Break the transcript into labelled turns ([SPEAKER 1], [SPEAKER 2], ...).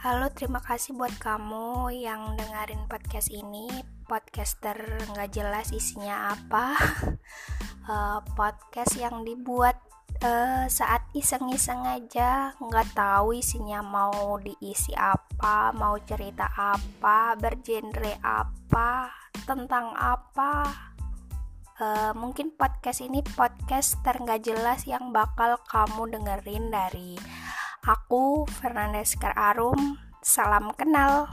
[SPEAKER 1] Halo, terima kasih buat kamu yang dengerin podcast ini. Podcaster nggak jelas isinya apa. uh, podcast yang dibuat uh, saat iseng-iseng aja, nggak tahu isinya mau diisi apa, mau cerita apa, bergenre apa, tentang apa. Uh, mungkin podcast ini podcast nggak jelas yang bakal kamu dengerin dari Aku Fernandes Kararum, salam kenal.